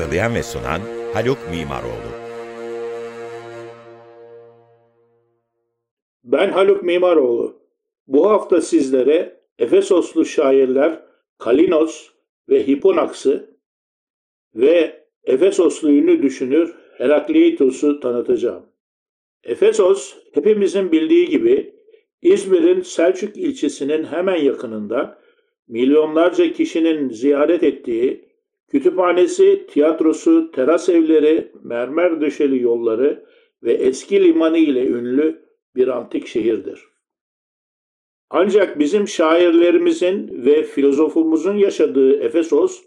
Hazırlayan ve sunan Haluk Mimaroğlu. Ben Haluk Mimaroğlu. Bu hafta sizlere Efesoslu şairler Kalinos ve Hiponaks'ı ve Efesoslu ünlü düşünür Herakleitos'u tanıtacağım. Efesos, hepimizin bildiği gibi İzmir'in Selçuk ilçesinin hemen yakınında milyonlarca kişinin ziyaret ettiği Kütüphanesi, tiyatrosu, teras evleri, mermer döşeli yolları ve eski limanı ile ünlü bir antik şehirdir. Ancak bizim şairlerimizin ve filozofumuzun yaşadığı Efesos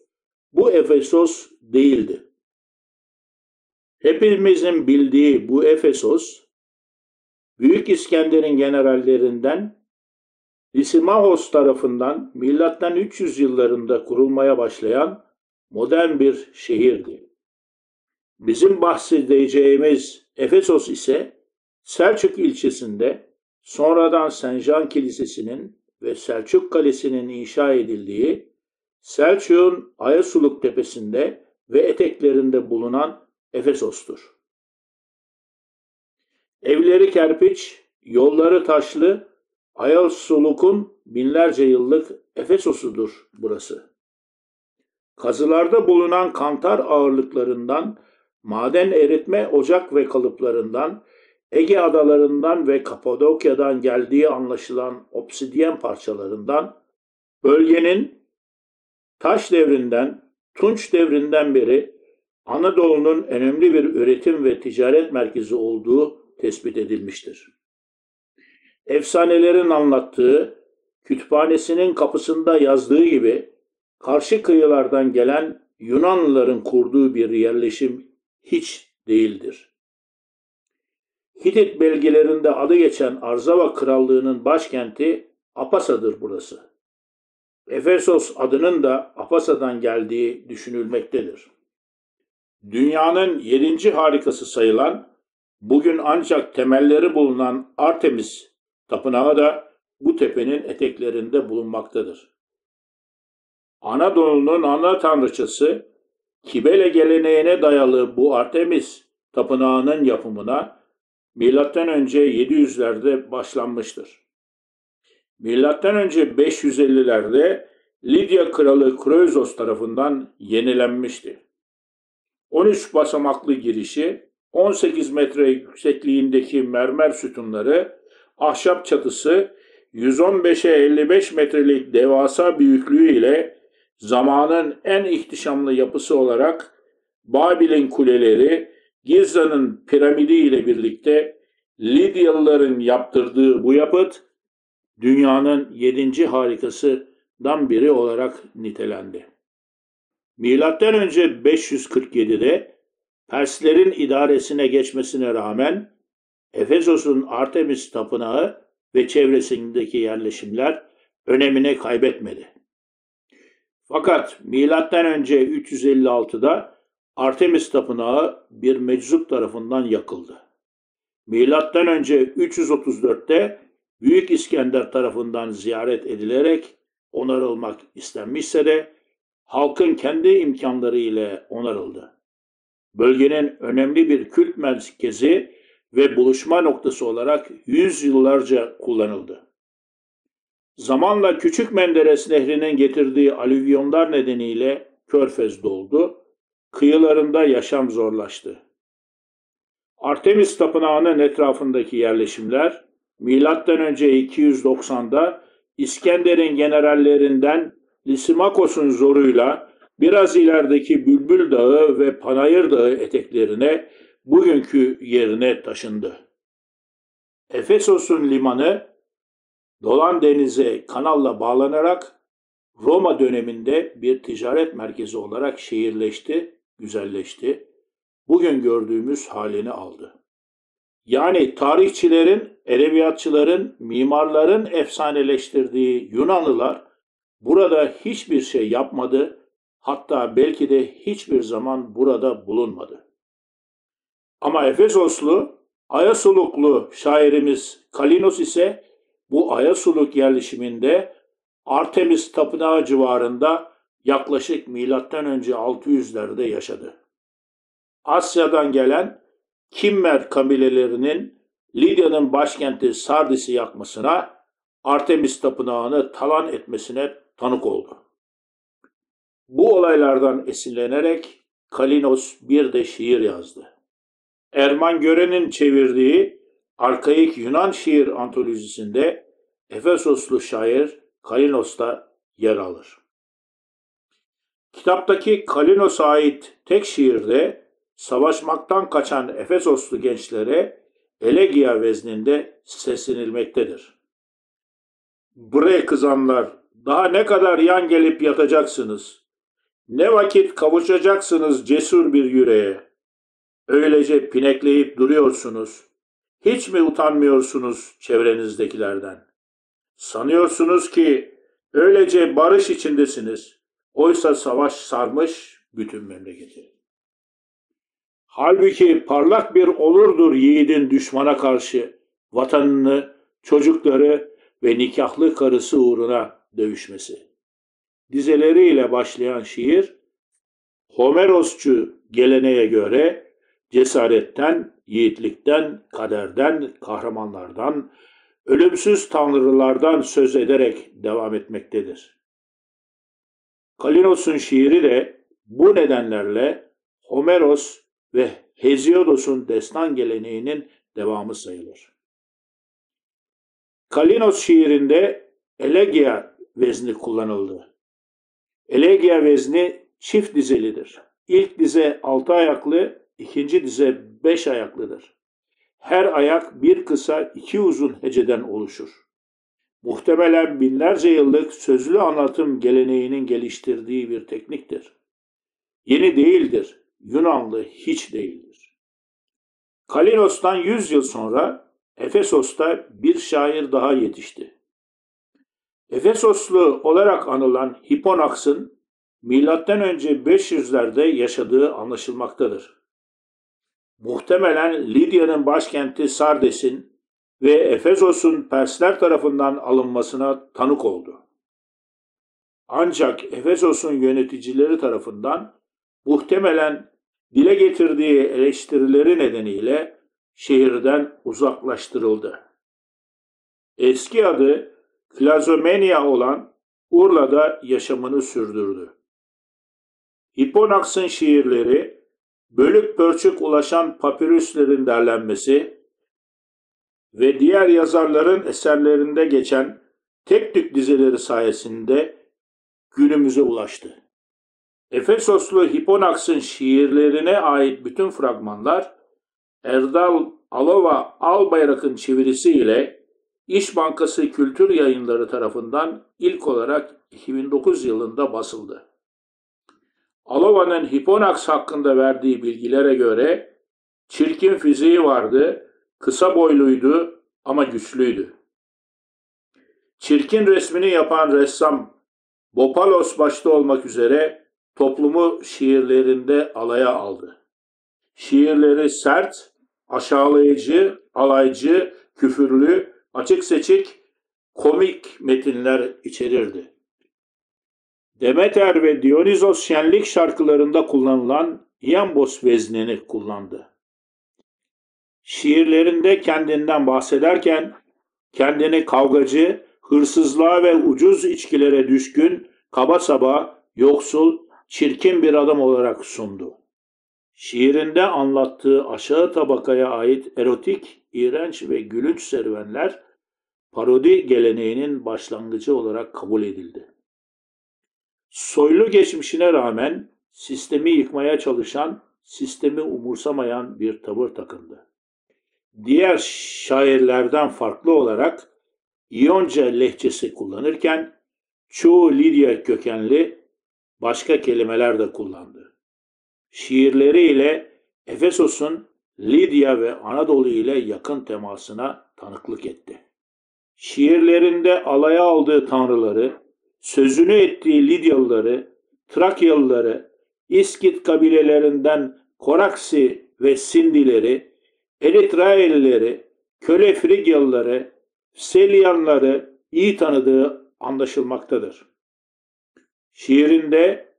bu Efesos değildi. Hepimizin bildiği bu Efesos, Büyük İskender'in generallerinden Lysimachos tarafından milattan 300 yıllarında kurulmaya başlayan modern bir şehirdi. Bizim bahsedeceğimiz Efesos ise Selçuk ilçesinde sonradan Sencan Kilisesi'nin ve Selçuk Kalesi'nin inşa edildiği Selçuk'un Ayasuluk tepesinde ve eteklerinde bulunan Efesos'tur. Evleri kerpiç, yolları taşlı, Ayasuluk'un binlerce yıllık Efesos'udur burası. Kazılarda bulunan kantar ağırlıklarından, maden eritme ocak ve kalıplarından, Ege adalarından ve Kapadokya'dan geldiği anlaşılan obsidyen parçalarından, bölgenin taş devrinden, Tunç devrinden beri Anadolu'nun önemli bir üretim ve ticaret merkezi olduğu tespit edilmiştir. Efsanelerin anlattığı, kütüphanesinin kapısında yazdığı gibi karşı kıyılardan gelen Yunanlıların kurduğu bir yerleşim hiç değildir. Hitit belgelerinde adı geçen Arzava Krallığı'nın başkenti Apasa'dır burası. Efesos adının da Apasa'dan geldiği düşünülmektedir. Dünyanın yedinci harikası sayılan, bugün ancak temelleri bulunan Artemis tapınağı da bu tepenin eteklerinde bulunmaktadır. Anadolu'nun ana tanrıçası Kibele geleneğine dayalı bu Artemis tapınağının yapımına önce 700'lerde başlanmıştır. Önce 550'lerde Lidya kralı Kroizos tarafından yenilenmişti. 13 basamaklı girişi, 18 metre yüksekliğindeki mermer sütunları, ahşap çatısı, 115'e 55 metrelik devasa büyüklüğü ile zamanın en ihtişamlı yapısı olarak Babil'in kuleleri, Giza'nın piramidi ile birlikte Lidyalıların yaptırdığı bu yapıt dünyanın yedinci harikasından biri olarak nitelendi. Milattan önce 547'de Perslerin idaresine geçmesine rağmen Efesos'un Artemis tapınağı ve çevresindeki yerleşimler önemini kaybetmedi. Fakat milattan önce 356'da Artemis tapınağı bir meczup tarafından yakıldı. Milattan önce 334'te Büyük İskender tarafından ziyaret edilerek onarılmak istenmişse de halkın kendi imkanları ile onarıldı. Bölgenin önemli bir kült merkezi ve buluşma noktası olarak yüz yıllarca kullanıldı. Zamanla Küçük Menderes Nehri'nin getirdiği alüvyonlar nedeniyle Körfez doldu, kıyılarında yaşam zorlaştı. Artemis Tapınağı'nın etrafındaki yerleşimler, M.Ö. 290'da İskender'in generallerinden Lysimakos'un zoruyla biraz ilerideki Bülbül Dağı ve Panayır Dağı eteklerine bugünkü yerine taşındı. Efesos'un limanı Dolan Denize kanalla bağlanarak Roma döneminde bir ticaret merkezi olarak şehirleşti, güzelleşti. Bugün gördüğümüz halini aldı. Yani tarihçilerin, edebiyatçıların, mimarların efsaneleştirdiği Yunanlılar burada hiçbir şey yapmadı, hatta belki de hiçbir zaman burada bulunmadı. Ama Efesoslu, Ayasuluklu şairimiz Kalinos ise bu Ayasuluk yerleşiminde Artemis Tapınağı civarında yaklaşık önce 600'lerde yaşadı. Asya'dan gelen Kimmer kabilelerinin Lidya'nın başkenti Sardis'i yakmasına, Artemis Tapınağı'nı talan etmesine tanık oldu. Bu olaylardan esinlenerek Kalinos bir de şiir yazdı. Erman Gören'in çevirdiği arkaik Yunan şiir antolojisinde Efesoslu şair Kalinos da yer alır. Kitaptaki Kalinos'a ait tek şiirde savaşmaktan kaçan Efesoslu gençlere Elegia vezninde seslenilmektedir. Bre kızanlar, daha ne kadar yan gelip yatacaksınız? Ne vakit kavuşacaksınız cesur bir yüreğe? Öylece pinekleyip duruyorsunuz. Hiç mi utanmıyorsunuz çevrenizdekilerden? Sanıyorsunuz ki öylece barış içindesiniz. Oysa savaş sarmış bütün memleketi. Halbuki parlak bir olurdur yiğidin düşmana karşı vatanını, çocukları ve nikahlı karısı uğruna dövüşmesi. Dizeleriyle başlayan şiir, Homerosçu geleneğe göre cesaretten, yiğitlikten, kaderden, kahramanlardan, ölümsüz tanrılardan söz ederek devam etmektedir. Kalinos'un şiiri de bu nedenlerle Homeros ve Hesiodos'un destan geleneğinin devamı sayılır. Kalinos şiirinde elegia vezni kullanıldı. Elegia vezni çift dizelidir. İlk dize altı ayaklı, ikinci dize beş ayaklıdır. Her ayak bir kısa iki uzun heceden oluşur. Muhtemelen binlerce yıllık sözlü anlatım geleneğinin geliştirdiği bir tekniktir. Yeni değildir, Yunanlı hiç değildir. Kalinos'tan 100 yıl sonra Efesos'ta bir şair daha yetişti. Efesoslu olarak anılan Hiponaks'ın önce 500'lerde yaşadığı anlaşılmaktadır. Muhtemelen Lidya'nın başkenti Sardes'in ve Efesos'un Persler tarafından alınmasına tanık oldu. Ancak Efesos'un yöneticileri tarafından muhtemelen dile getirdiği eleştirileri nedeniyle şehirden uzaklaştırıldı. Eski adı Klazomenia olan Urla'da yaşamını sürdürdü. Hipponax'ın şiirleri, bölük pörçük ulaşan papirüslerin derlenmesi ve diğer yazarların eserlerinde geçen tek tük dizeleri sayesinde günümüze ulaştı. Efesoslu Hipponax'ın şiirlerine ait bütün fragmanlar Erdal Alova Albayrak'ın çevirisiyle İş Bankası Kültür Yayınları tarafından ilk olarak 2009 yılında basıldı. Alova'nın Hipponax hakkında verdiği bilgilere göre çirkin fiziği vardı, kısa boyluydu ama güçlüydü. Çirkin resmini yapan ressam Bopalos başta olmak üzere toplumu şiirlerinde alaya aldı. Şiirleri sert, aşağılayıcı, alaycı, küfürlü, açık seçik, komik metinler içerirdi. Demeter ve Dionysos şenlik şarkılarında kullanılan iambos veznini kullandı. Şiirlerinde kendinden bahsederken kendini kavgacı, hırsızlığa ve ucuz içkilere düşkün, kaba saba, yoksul, çirkin bir adam olarak sundu. Şiirinde anlattığı aşağı tabakaya ait erotik, iğrenç ve gülünç serüvenler parodi geleneğinin başlangıcı olarak kabul edildi. Soylu geçmişine rağmen sistemi yıkmaya çalışan sistemi umursamayan bir tavır takındı. Diğer şairlerden farklı olarak İyonca lehçesi kullanırken çoğu Lidya kökenli başka kelimeler de kullandı. Şiirleriyle Efesos'un Lidya ve Anadolu ile yakın temasına tanıklık etti. Şiirlerinde alaya aldığı tanrıları, sözünü ettiği Lidyalıları, Trakyalıları, İskit kabilelerinden Koraksi ve Sindileri, Eritraelileri, köle Frigyalıları, Selyanları iyi tanıdığı anlaşılmaktadır. Şiirinde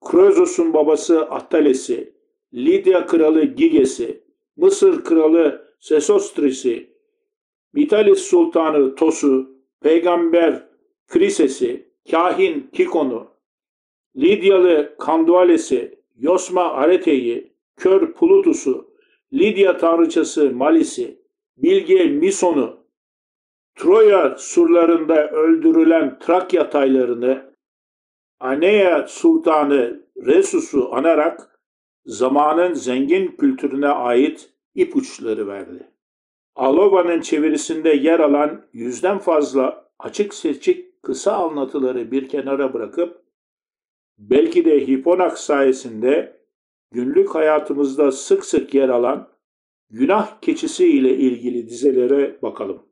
Krozos'un babası Attales'i, Lidya kralı Giges'i, Mısır kralı Sesostris'i, Vitalis sultanı Tos'u, peygamber Krises'i, kahin Kikon'u, Lidyalı Kanduales'i, Yosma Arete'yi, kör Plutus'u, Lidya tanrıçası Malis'i, Bilge Mison'u, Troya surlarında öldürülen Trakya taylarını, Anea Sultanı Resus'u anarak zamanın zengin kültürüne ait ipuçları verdi. Alova'nın çevirisinde yer alan yüzden fazla açık seçik kısa anlatıları bir kenara bırakıp belki de Hiponak sayesinde günlük hayatımızda sık sık yer alan günah keçisi ile ilgili dizelere bakalım.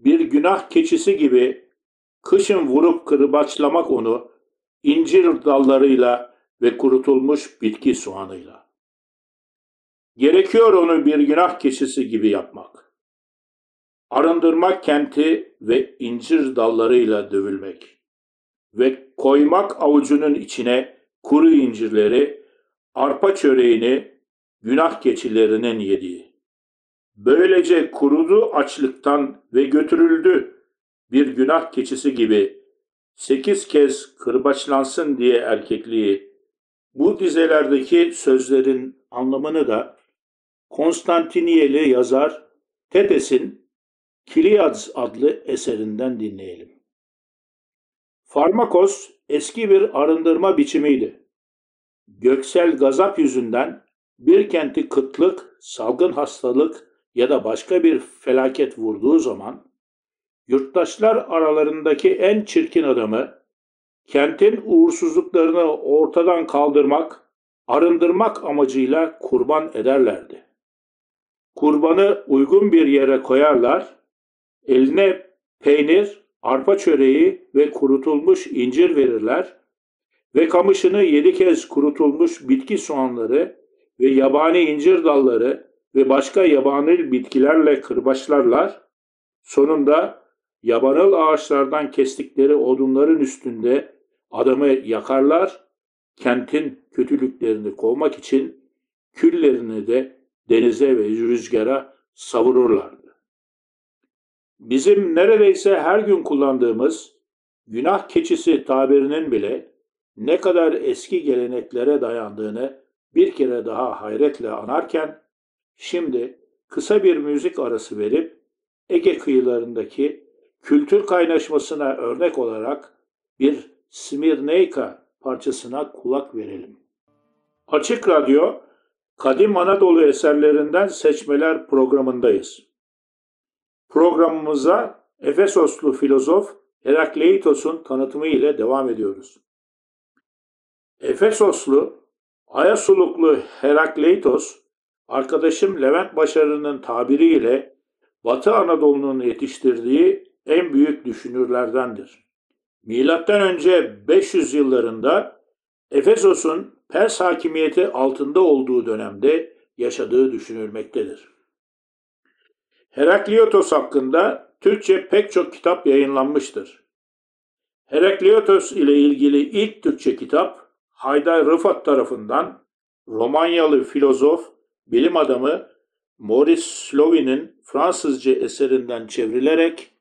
Bir günah keçisi gibi kışın vurup kırbaçlamak onu incir dallarıyla ve kurutulmuş bitki soğanıyla. Gerekiyor onu bir günah keçisi gibi yapmak. Arındırmak kenti ve incir dallarıyla dövülmek ve koymak avucunun içine kuru incirleri, arpa çöreğini günah keçilerinin yediği. Böylece kurudu açlıktan ve götürüldü bir günah keçisi gibi sekiz kez kırbaçlansın diye erkekliği. Bu dizelerdeki sözlerin anlamını da Konstantiniyeli yazar Tetes'in Kiliads adlı eserinden dinleyelim. Farmakos eski bir arındırma biçimiydi. Göksel gazap yüzünden bir kenti kıtlık, salgın hastalık ya da başka bir felaket vurduğu zaman yurttaşlar aralarındaki en çirkin adamı kentin uğursuzluklarını ortadan kaldırmak, arındırmak amacıyla kurban ederlerdi. Kurbanı uygun bir yere koyarlar, eline peynir, arpa çöreği ve kurutulmuş incir verirler ve kamışını yedi kez kurutulmuş bitki soğanları ve yabani incir dalları ve başka yabani bitkilerle kırbaçlarlar. Sonunda yabanıl ağaçlardan kestikleri odunların üstünde adamı yakarlar. Kentin kötülüklerini kovmak için küllerini de denize ve rüzgara savururlardı. Bizim neredeyse her gün kullandığımız günah keçisi tabirinin bile ne kadar eski geleneklere dayandığını bir kere daha hayretle anarken şimdi kısa bir müzik arası verip Ege kıyılarındaki kültür kaynaşmasına örnek olarak bir Smirneyka parçasına kulak verelim. Açık Radyo, Kadim Anadolu eserlerinden seçmeler programındayız. Programımıza Efesoslu filozof Herakleitos'un tanıtımı ile devam ediyoruz. Efesoslu Ayasuluklu Herakleitos, arkadaşım Levent Başarı'nın tabiriyle Batı Anadolu'nun yetiştirdiği en büyük düşünürlerdendir. Milattan önce 500 yıllarında Efesos'un Pers hakimiyeti altında olduğu dönemde yaşadığı düşünülmektedir. Herakleitos hakkında Türkçe pek çok kitap yayınlanmıştır. Herakleitos ile ilgili ilk Türkçe kitap Haydar Rıfat tarafından Romanyalı filozof, bilim adamı Maurice Slovy'nin Fransızca eserinden çevrilerek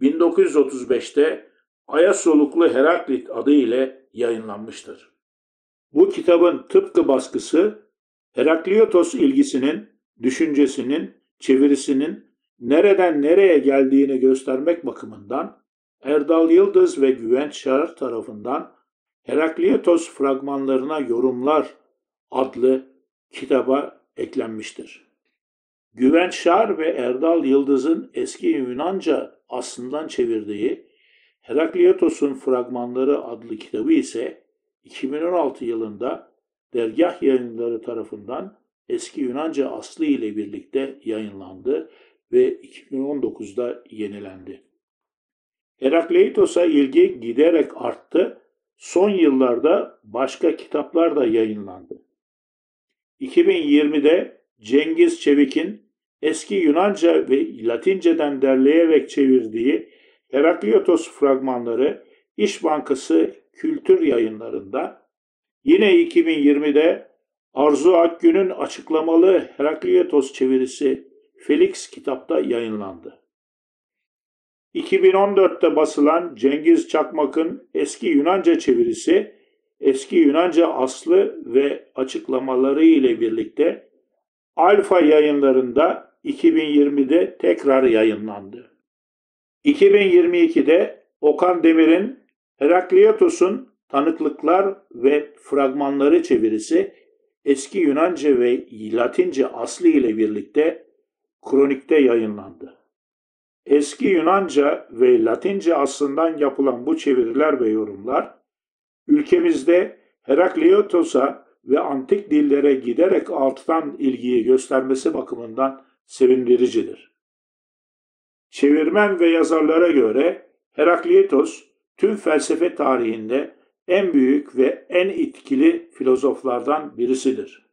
1935'te Ayasoluklu Heraklit adı ile yayınlanmıştır. Bu kitabın tıpkı baskısı Heraklitos ilgisinin, düşüncesinin, çevirisinin nereden nereye geldiğini göstermek bakımından Erdal Yıldız ve Güvenç Çağır tarafından Herakleitos fragmanlarına yorumlar adlı kitaba eklenmiştir. Güven Şar ve Erdal Yıldız'ın eski Yunanca aslından çevirdiği Herakliotos'un Fragmanları adlı kitabı ise 2016 yılında dergah yayınları tarafından eski Yunanca aslı ile birlikte yayınlandı ve 2019'da yenilendi. Herakleitos'a ilgi giderek arttı. Son yıllarda başka kitaplar da yayınlandı. 2020'de Cengiz Çevik'in eski Yunanca ve Latinceden derleyerek çevirdiği Herakleitos fragmanları İş Bankası Kültür Yayınlarında, yine 2020'de Arzu Akgün'ün açıklamalı Herakleitos çevirisi Felix kitapta yayınlandı. 2014'te basılan Cengiz Çakmak'ın eski Yunanca çevirisi, eski Yunanca aslı ve açıklamaları ile birlikte Alfa yayınlarında 2020'de tekrar yayınlandı. 2022'de Okan Demir'in Herakliotos'un Tanıklıklar ve Fragmanları çevirisi eski Yunanca ve Latince aslı ile birlikte kronikte yayınlandı. Eski Yunanca ve Latince aslından yapılan bu çeviriler ve yorumlar ülkemizde Herakliotos'a ve antik dillere giderek alttan ilgiyi göstermesi bakımından sevindiricidir. Çevirmen ve yazarlara göre Herakleitos tüm felsefe tarihinde en büyük ve en etkili filozoflardan birisidir.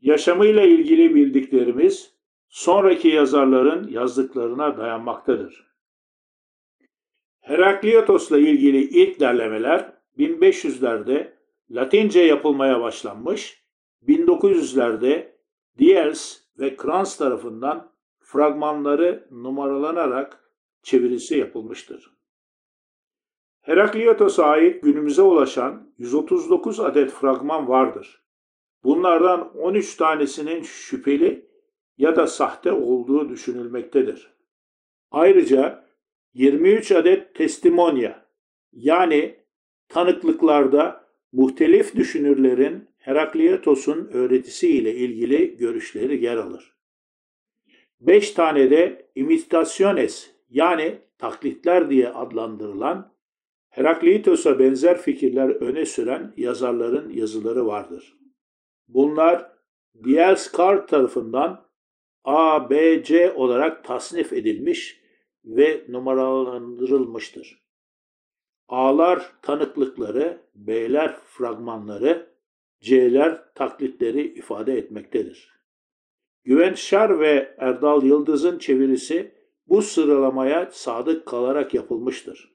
Yaşamıyla ilgili bildiklerimiz sonraki yazarların yazdıklarına dayanmaktadır. Herakleitos'la ilgili ilk derlemeler 1500'lerde Latince yapılmaya başlanmış, 1900'lerde Diels ve Kranz tarafından fragmanları numaralanarak çevirisi yapılmıştır. Herakliotos'a ait günümüze ulaşan 139 adet fragman vardır. Bunlardan 13 tanesinin şüpheli ya da sahte olduğu düşünülmektedir. Ayrıca 23 adet testimonya yani tanıklıklarda muhtelif düşünürlerin Herakliotos'un öğretisiyle ilgili görüşleri yer alır. 5 tane de imitationes yani taklitler diye adlandırılan Herakleitos'a benzer fikirler öne süren yazarların yazıları vardır. Bunlar Dielskar tarafından A, B, C olarak tasnif edilmiş ve numaralandırılmıştır. A'lar tanıklıkları, B'ler fragmanları, C'ler taklitleri ifade etmektedir. Güven Şar ve Erdal Yıldız'ın çevirisi bu sıralamaya sadık kalarak yapılmıştır.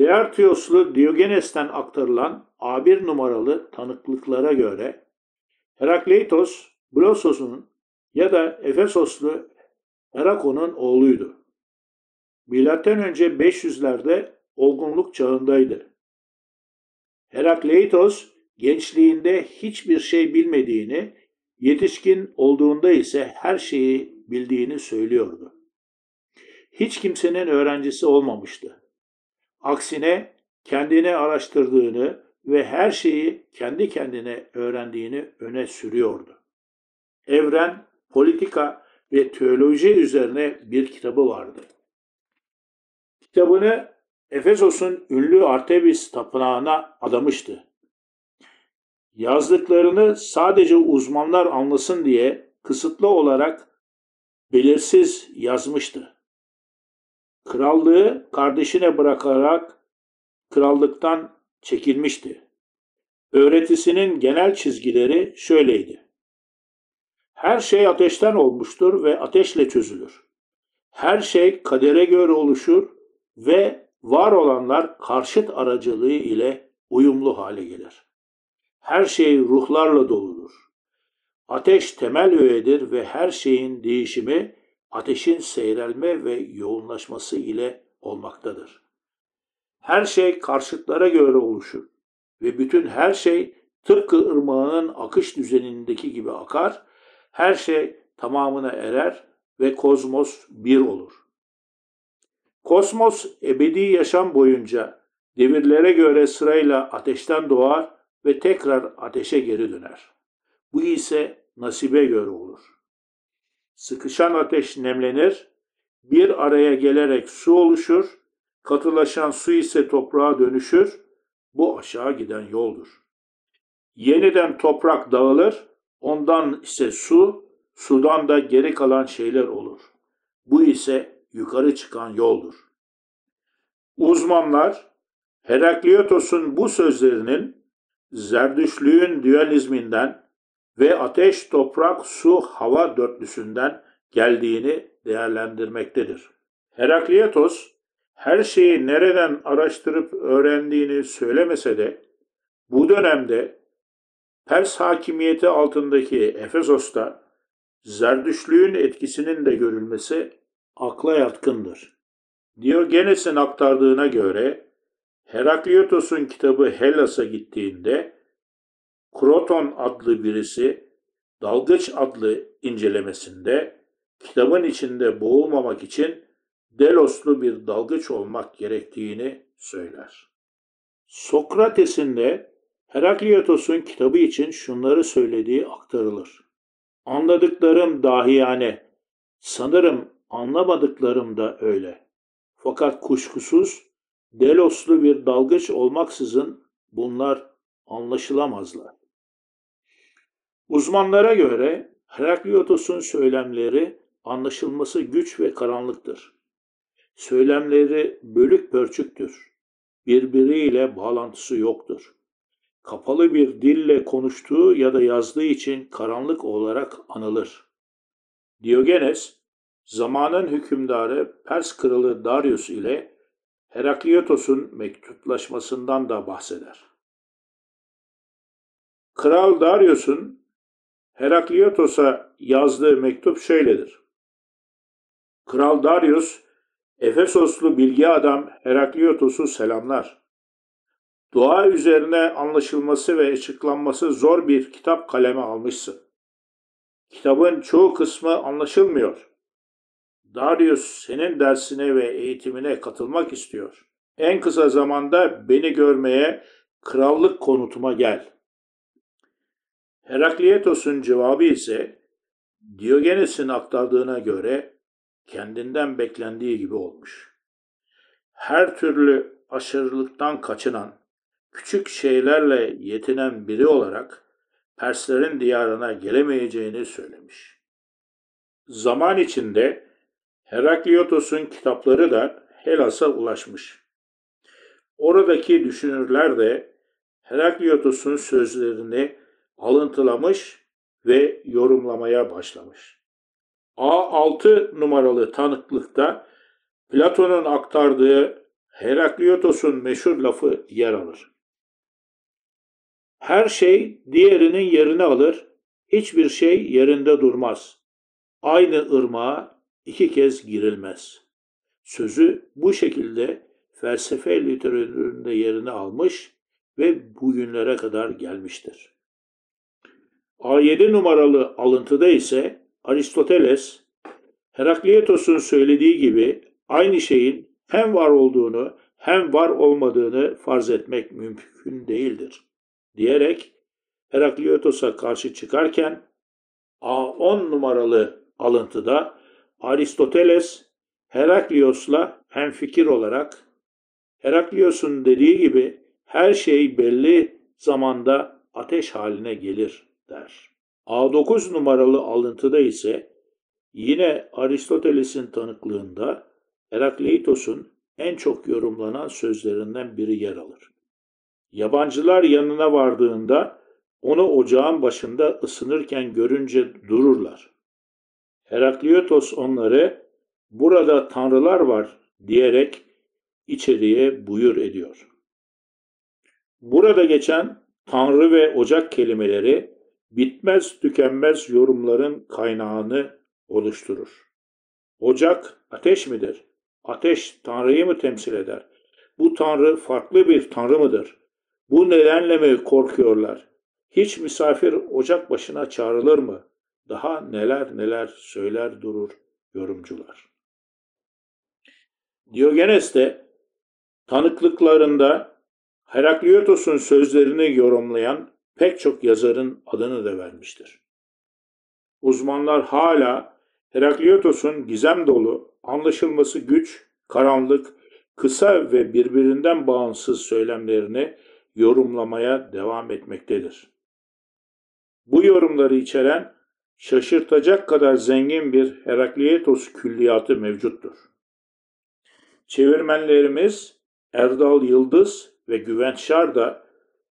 Leartioslu Diogenes'ten aktarılan A1 numaralı tanıklıklara göre Herakleitos, Blosos'un ya da Efesoslu Herakon'un oğluydu. Milattan önce 500'lerde olgunluk çağındaydı. Herakleitos gençliğinde hiçbir şey bilmediğini, yetişkin olduğunda ise her şeyi bildiğini söylüyordu. Hiç kimsenin öğrencisi olmamıştı. Aksine kendini araştırdığını ve her şeyi kendi kendine öğrendiğini öne sürüyordu. Evren, politika ve teoloji üzerine bir kitabı vardı. Kitabını Efesos'un ünlü Artemis tapınağına adamıştı. Yazdıklarını sadece uzmanlar anlasın diye kısıtlı olarak belirsiz yazmıştı. Krallığı kardeşine bırakarak krallıktan çekilmişti. Öğretisinin genel çizgileri şöyleydi. Her şey ateşten olmuştur ve ateşle çözülür. Her şey kadere göre oluşur ve var olanlar karşıt aracılığı ile uyumlu hale gelir. Her şey ruhlarla doludur. Ateş temel öğedir ve her şeyin değişimi ateşin seyrelme ve yoğunlaşması ile olmaktadır. Her şey karşıtlara göre oluşur ve bütün her şey tıpkı ırmağının akış düzenindeki gibi akar, her şey tamamına erer ve kozmos bir olur. Kosmos ebedi yaşam boyunca devirlere göre sırayla ateşten doğar ve tekrar ateşe geri döner. Bu ise nasibe göre olur. Sıkışan ateş nemlenir, bir araya gelerek su oluşur, katılaşan su ise toprağa dönüşür, bu aşağı giden yoldur. Yeniden toprak dağılır, ondan ise su, sudan da geri kalan şeyler olur. Bu ise yukarı çıkan yoldur. Uzmanlar Herakliotos'un bu sözlerinin Zerdüşlüğün dualizminden ve ateş, toprak, su, hava dörtlüsünden geldiğini değerlendirmektedir. Heraklitos her şeyi nereden araştırıp öğrendiğini söylemese de bu dönemde Pers hakimiyeti altındaki Efesos'ta Zerdüşlüğün etkisinin de görülmesi akla yatkındır. Diogenes'in aktardığına göre Herakliotos'un kitabı Hellas'a gittiğinde Kroton adlı birisi Dalgıç adlı incelemesinde kitabın içinde boğulmamak için Deloslu bir dalgıç olmak gerektiğini söyler. Sokrates'in de Herakliotos'un kitabı için şunları söylediği aktarılır. Anladıklarım dahiyane, sanırım anlamadıklarım da öyle. Fakat kuşkusuz Deloslu bir dalgıç olmaksızın bunlar anlaşılamazlar. Uzmanlara göre Herakliotos'un söylemleri anlaşılması güç ve karanlıktır. Söylemleri bölük pörçüktür. Birbiriyle bağlantısı yoktur. Kapalı bir dille konuştuğu ya da yazdığı için karanlık olarak anılır. Diogenes, zamanın hükümdarı Pers kralı Darius ile Herakliotos'un mektuplaşmasından da bahseder. Kral Darius'un Herakliotos'a yazdığı mektup şöyledir. Kral Darius, Efesoslu bilgi adam Herakliotos'u selamlar. Dua üzerine anlaşılması ve açıklanması zor bir kitap kaleme almışsın. Kitabın çoğu kısmı anlaşılmıyor. Darius senin dersine ve eğitimine katılmak istiyor. En kısa zamanda beni görmeye krallık konutuma gel. Heraklietos'un cevabı ise Diogenes'in aktardığına göre kendinden beklendiği gibi olmuş. Her türlü aşırılıktan kaçınan, küçük şeylerle yetinen biri olarak Perslerin diyarına gelemeyeceğini söylemiş. Zaman içinde Herakliotos'un kitapları da Helas'a ulaşmış. Oradaki düşünürler de Herakliotos'un sözlerini alıntılamış ve yorumlamaya başlamış. A6 numaralı tanıklıkta Platon'un aktardığı Herakliotos'un meşhur lafı yer alır. Her şey diğerinin yerini alır, hiçbir şey yerinde durmaz. Aynı ırmağa iki kez girilmez. Sözü bu şekilde felsefe literatüründe yerini almış ve bugünlere kadar gelmiştir. A7 numaralı alıntıda ise Aristoteles, Heraklietos'un söylediği gibi aynı şeyin hem var olduğunu hem var olmadığını farz etmek mümkün değildir diyerek Herakliotos'a karşı çıkarken A10 numaralı alıntıda Aristoteles Heraklios'la hemfikir olarak Heraklios'un dediği gibi her şey belli zamanda ateş haline gelir der. A9 numaralı alıntıda ise yine Aristoteles'in tanıklığında Herakleitos'un en çok yorumlanan sözlerinden biri yer alır. Yabancılar yanına vardığında onu ocağın başında ısınırken görünce dururlar. Herakleitos onları burada tanrılar var diyerek içeriye buyur ediyor. Burada geçen tanrı ve ocak kelimeleri bitmez tükenmez yorumların kaynağını oluşturur. Ocak ateş midir? Ateş Tanrı'yı mı temsil eder? Bu Tanrı farklı bir Tanrı mıdır? Bu nedenle mi korkuyorlar? Hiç misafir ocak başına çağrılır mı? Daha neler neler söyler durur yorumcular. Diogenes de tanıklıklarında Herakliotos'un sözlerini yorumlayan pek çok yazarın adını da vermiştir. Uzmanlar hala Herakliotos'un gizem dolu, anlaşılması güç, karanlık, kısa ve birbirinden bağımsız söylemlerini yorumlamaya devam etmektedir. Bu yorumları içeren şaşırtacak kadar zengin bir Herakleitos külliyatı mevcuttur. Çevirmenlerimiz Erdal Yıldız ve Güvenç Şar da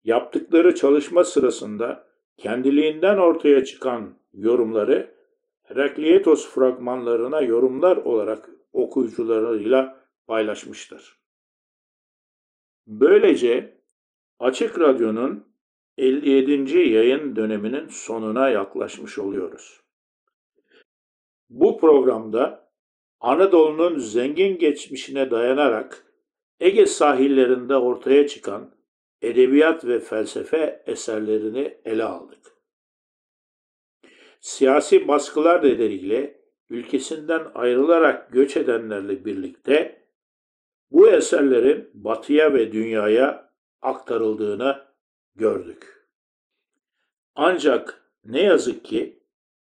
yaptıkları çalışma sırasında kendiliğinden ortaya çıkan yorumları Herakleitos fragmanlarına yorumlar olarak okuyucularıyla paylaşmıştır. Böylece Açık Radyo'nun 57. yayın döneminin sonuna yaklaşmış oluyoruz. Bu programda Anadolu'nun zengin geçmişine dayanarak Ege sahillerinde ortaya çıkan edebiyat ve felsefe eserlerini ele aldık. Siyasi baskılar nedeniyle ülkesinden ayrılarak göç edenlerle birlikte bu eserlerin batıya ve dünyaya aktarıldığını gördük. Ancak ne yazık ki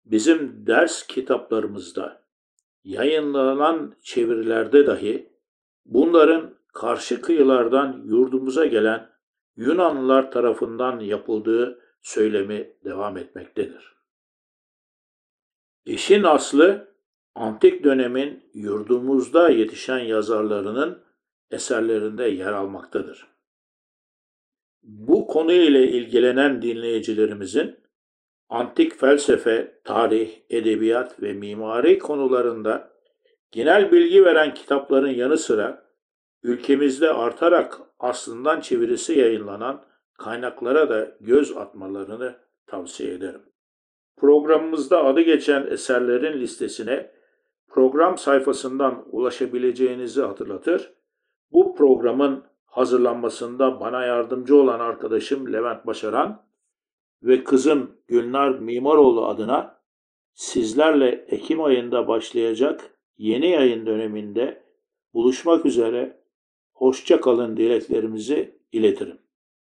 bizim ders kitaplarımızda yayınlanan çevirilerde dahi bunların karşı kıyılardan yurdumuza gelen Yunanlılar tarafından yapıldığı söylemi devam etmektedir. İşin aslı antik dönemin yurdumuzda yetişen yazarlarının eserlerinde yer almaktadır. Bu konu ile ilgilenen dinleyicilerimizin antik felsefe, tarih, edebiyat ve mimari konularında genel bilgi veren kitapların yanı sıra ülkemizde artarak aslından çevirisi yayınlanan kaynaklara da göz atmalarını tavsiye ederim. Programımızda adı geçen eserlerin listesine program sayfasından ulaşabileceğinizi hatırlatır. Bu programın hazırlanmasında bana yardımcı olan arkadaşım Levent Başaran ve kızım Gülnar Mimaroğlu adına sizlerle Ekim ayında başlayacak yeni yayın döneminde buluşmak üzere hoşça kalın dileklerimizi iletirim.